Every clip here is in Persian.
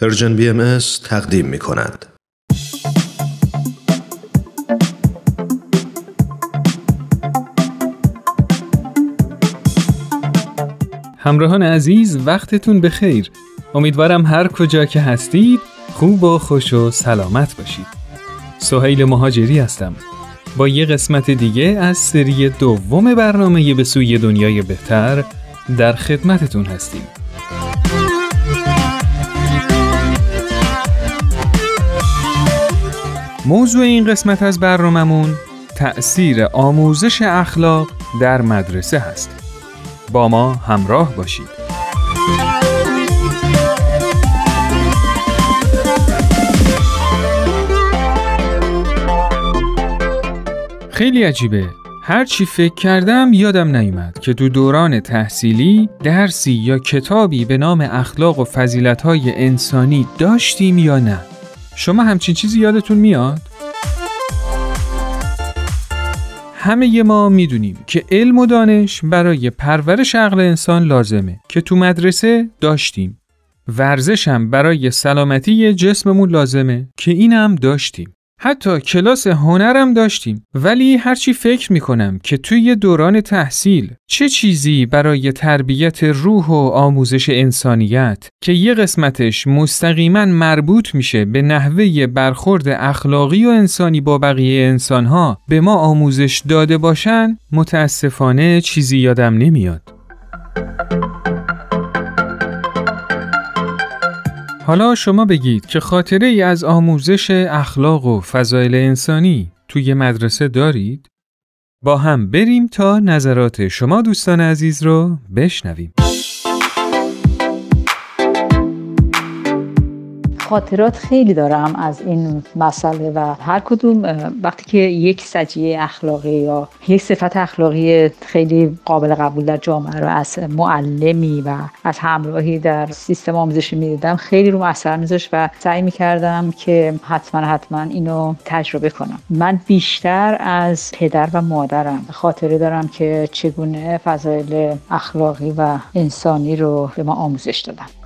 پرژن بی ام تقدیم می کند. همراهان عزیز وقتتون بخیر. امیدوارم هر کجا که هستید خوب و خوش و سلامت باشید. سهیل مهاجری هستم. با یه قسمت دیگه از سری دوم برنامه به سوی دنیای بهتر در خدمتتون هستیم. موضوع این قسمت از برنامهمون تأثیر آموزش اخلاق در مدرسه هست. با ما همراه باشید. خیلی عجیبه. هر چی فکر کردم یادم نیومد که دو دوران تحصیلی درسی یا کتابی به نام اخلاق و فضیلت‌های انسانی داشتیم یا نه. شما همچین چیزی یادتون میاد؟ همه ما می‌دونیم که علم و دانش برای پرورش عقل انسان لازمه که تو مدرسه داشتیم. ورزش هم برای سلامتی جسممون لازمه که اینم داشتیم. حتی کلاس هنرم داشتیم ولی هرچی فکر می‌کنم که توی دوران تحصیل چه چیزی برای تربیت روح و آموزش انسانیت که یه قسمتش مستقیما مربوط میشه به نحوه برخورد اخلاقی و انسانی با بقیه انسانها به ما آموزش داده باشن متاسفانه چیزی یادم نمیاد. حالا شما بگید که خاطره ای از آموزش اخلاق و فضایل انسانی توی مدرسه دارید؟ با هم بریم تا نظرات شما دوستان عزیز رو بشنویم. خاطرات خیلی دارم از این مسئله و هر کدوم وقتی که یک سجیه اخلاقی یا یک صفت اخلاقی خیلی قابل قبول در جامعه رو از معلمی و از همراهی در سیستم آموزشی می‌دیدم خیلی رو اثر میذاشت و سعی می‌کردم که حتما حتما اینو تجربه کنم. من بیشتر از پدر و مادرم خاطره دارم که چگونه فضایل اخلاقی و انسانی رو به ما آموزش دادن.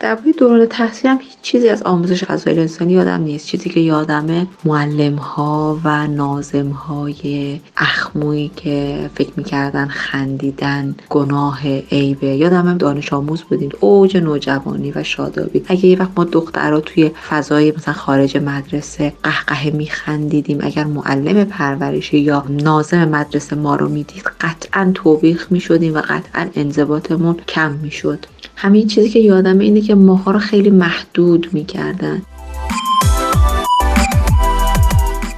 درباره دوران تحصیل هم هیچ چیزی از آموزش فضایل انسانی یادم نیست. چیزی که یادمه معلم ها و نازم های اخمویی که فکر می‌کردن خندیدن گناه عیبه. یادم هم دانش آموز بودیم. اوج نوجوانی و شادابی. اگه یه وقت ما دخترها توی فضای مثلا خارج مدرسه قهقه میخندیدیم اگر معلم پرورشی یا نازم مدرسه ما رو می‌دید قطعا توبیخ می‌شدیم و قطعا انضباطمون کم می‌شد. همین چیزی که یادمه اینه که ماها رو خیلی محدود می‌کردن.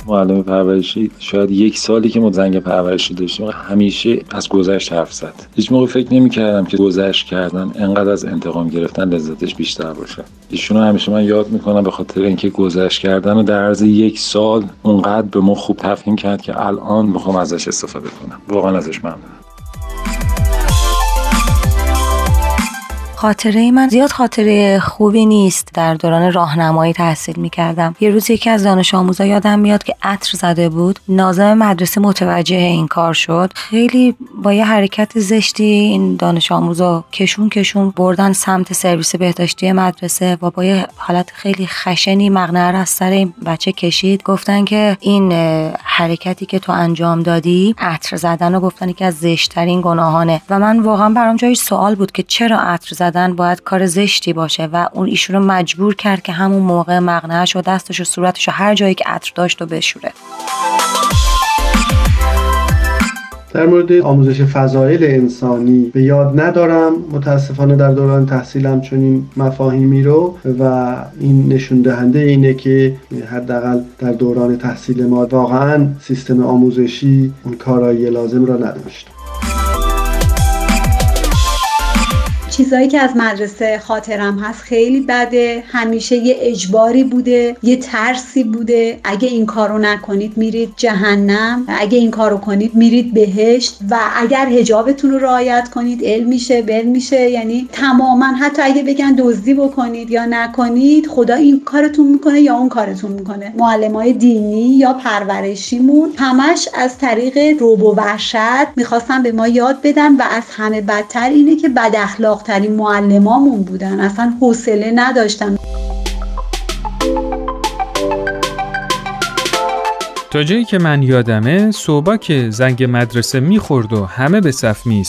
معلم پرورشی شاید یک سالی که ما زنگ پرورشی داشتیم همیشه از گذشت حرف زد. هیچ موقع فکر نمی کردم که گذشت کردن انقدر از انتقام گرفتن لذتش بیشتر باشه. ایشون همیشه من یاد می‌کنم به خاطر اینکه گذشت کردن و در عرض یک سال اونقدر به ما خوب تفهیم کرد که الان می‌خوام ازش استفاده کنم. واقعا ازش ممنونم. خاطره من زیاد خاطره خوبی نیست. در دوران راهنمایی تحصیل می کردم یه روز یکی از دانش آموزا یادم میاد که عطر زده بود. نازم مدرسه متوجه این کار شد. خیلی با یه حرکت زشتی این دانش آموزا کشون کشون بردن سمت سرویس بهداشتی مدرسه و با یه حالت خیلی خشنی مقنعه از سر این بچه کشید. گفتن که این حرکتی که تو انجام دادی عطر زدن و گفتن که از زشتترین گناهانه. و من واقعا برام جای سوال بود که چرا عطر زدن باید کار زشتی باشه و اون ایشون رو مجبور کرد که همون موقع مقنعش و دستش و صورتش و هر جایی که عطر داشت و بشوره. در مورد آموزش فضایل انسانی به یاد ندارم. متاسفانه در دوران تحصیلم چنین مفاهیمی رو و این نشون دهنده اینه که حداقل در دوران تحصیل ما واقعا سیستم آموزشی اون کارایی لازم را نداشت. چیزایی که از مدرسه خاطرم هست خیلی بده. همیشه یه اجباری بوده یه ترسی بوده. اگه این کارو نکنید میرید جهنم. اگه این کارو کنید میرید بهشت. و اگر هجابتون رو رعایت کنید علم میشه بل میشه. یعنی تماما حتی اگه بگن دزدی بکنید یا نکنید خدا این کارتون می‌کنه یا اون کارتون می‌کنه. معلم های دینی یا پرورشیمون همش از طریق روب و وحشت می‌خواستن به ما یاد بدن و از همه بدتر اینه که بد اخلاق ترین معلمامون بودن. اصلا حوصله نداشتن تا جایی که من یادمه صبح که زنگ مدرسه می‌خورد و همه به صف می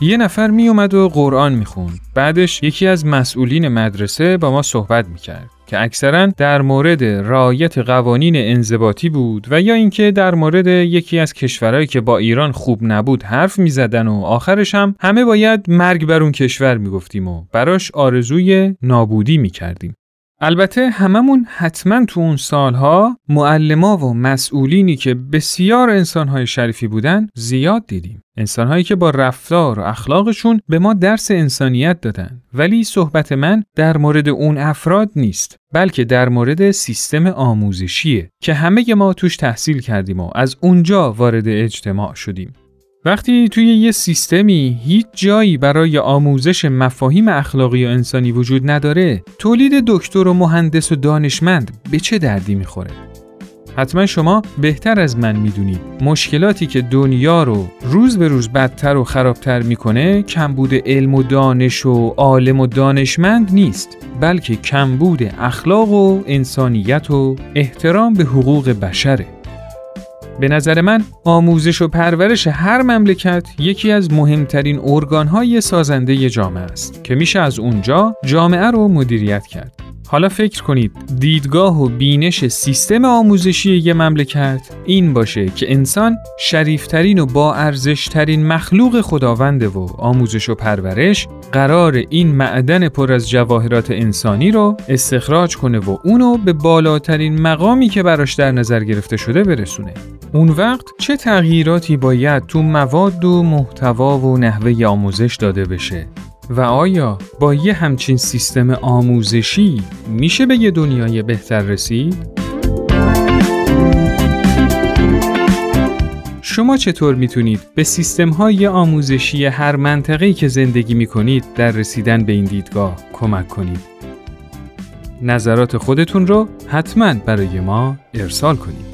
یه نفر میومد و قرآن می‌خوند. بعدش یکی از مسئولین مدرسه با ما صحبت می‌کرد که اکثرا در مورد رعایت قوانین انضباطی بود و یا اینکه در مورد یکی از کشورهایی که با ایران خوب نبود حرف می‌زدن و آخرش هم همه باید مرگ بر اون کشور می‌گفتیم و براش آرزوی نابودی می‌کردیم. البته هممون حتما تو اون سالها معلما و مسئولینی که بسیار انسانهای شریفی بودن زیاد دیدیم. انسانهایی که با رفتار و اخلاقشون به ما درس انسانیت دادن. ولی صحبت من در مورد اون افراد نیست. بلکه در مورد سیستم آموزشیه که همه ما توش تحصیل کردیم و از اونجا وارد اجتماع شدیم. وقتی توی یه سیستمی هیچ جایی برای آموزش مفاهیم اخلاقی و انسانی وجود نداره تولید دکتر و مهندس و دانشمند به چه دردی می‌خوره؟ حتما شما بهتر از من می‌دونید مشکلاتی که دنیا رو روز به روز بدتر و خرابتر می‌کنه کمبود علم و دانش و عالم و دانشمند نیست بلکه کمبود اخلاق و انسانیت و احترام به حقوق بشره به نظر من آموزش و پرورش هر مملکت یکی از مهمترین ارگانهای سازنده جامعه است که میشه از اونجا جامعه رو مدیریت کرد. حالا فکر کنید دیدگاه و بینش سیستم آموزشی یه مملکت این باشه که انسان شریفترین و با ارزشترین مخلوق خداونده و آموزش و پرورش قرار این معدن پر از جواهرات انسانی رو استخراج کنه و اونو به بالاترین مقامی که براش در نظر گرفته شده برسونه. اون وقت چه تغییراتی باید تو مواد و محتوا و نحوه آموزش داده بشه و آیا با یه همچین سیستم آموزشی میشه به یه دنیای بهتر رسید؟ شما چطور می‌تونید به سیستم های آموزشی هر منطقه‌ای که زندگی می‌کنید در رسیدن به این دیدگاه کمک کنید؟ نظرات خودتون رو حتما برای ما ارسال کنید.